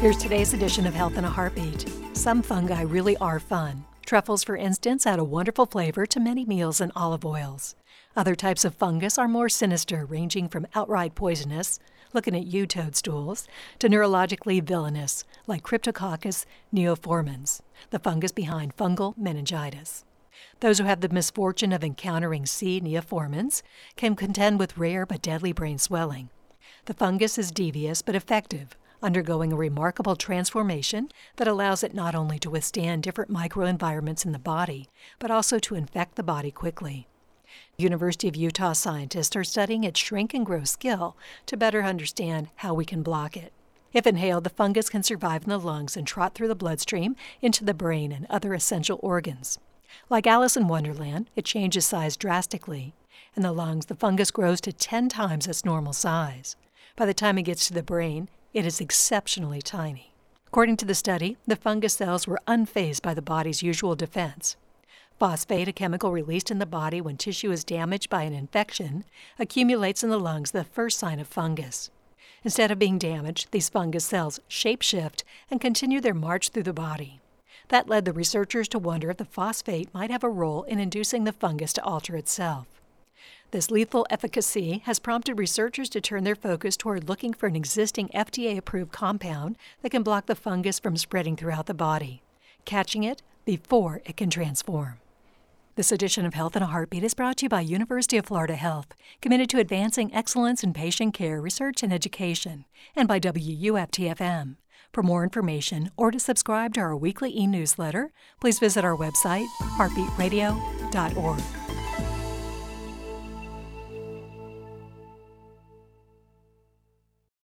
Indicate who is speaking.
Speaker 1: Here's today's edition of Health in a Heartbeat. Some fungi really are fun. Truffles, for instance, add a wonderful flavor to many meals and olive oils. Other types of fungus are more sinister, ranging from outright poisonous, looking at you toadstools, to neurologically villainous, like Cryptococcus neoformans, the fungus behind fungal meningitis. Those who have the misfortune of encountering C. neoformans can contend with rare but deadly brain swelling. The fungus is devious but effective, undergoing a remarkable transformation that allows it not only to withstand different microenvironments in the body, but also to infect the body quickly. University of Utah scientists are studying its shrink and grow skill to better understand how we can block it. If inhaled, the fungus can survive in the lungs and trot through the bloodstream into the brain and other essential organs. Like Alice in Wonderland, it changes size drastically. In the lungs, the fungus grows to 10 times its normal size. By the time it gets to the brain, it is exceptionally tiny. According to the study, the fungus cells were unfazed by the body's usual defense. Phosphate, a chemical released in the body when tissue is damaged by an infection, accumulates in the lungs, the first sign of fungus. Instead of being damaged, these fungus cells shapeshift and continue their march through the body. That led the researchers to wonder if the phosphate might have a role in inducing the fungus to alter itself. This lethal efficacy has prompted researchers to turn their focus toward looking for an existing FDA approved compound that can block the fungus from spreading throughout the body, catching it before it can transform. This edition of Health in a Heartbeat is brought to you by University of Florida Health, committed to advancing excellence in patient care, research, and education, and by WUFTFM. For more information or to subscribe to our weekly e newsletter, please visit our website, heartbeatradio.org.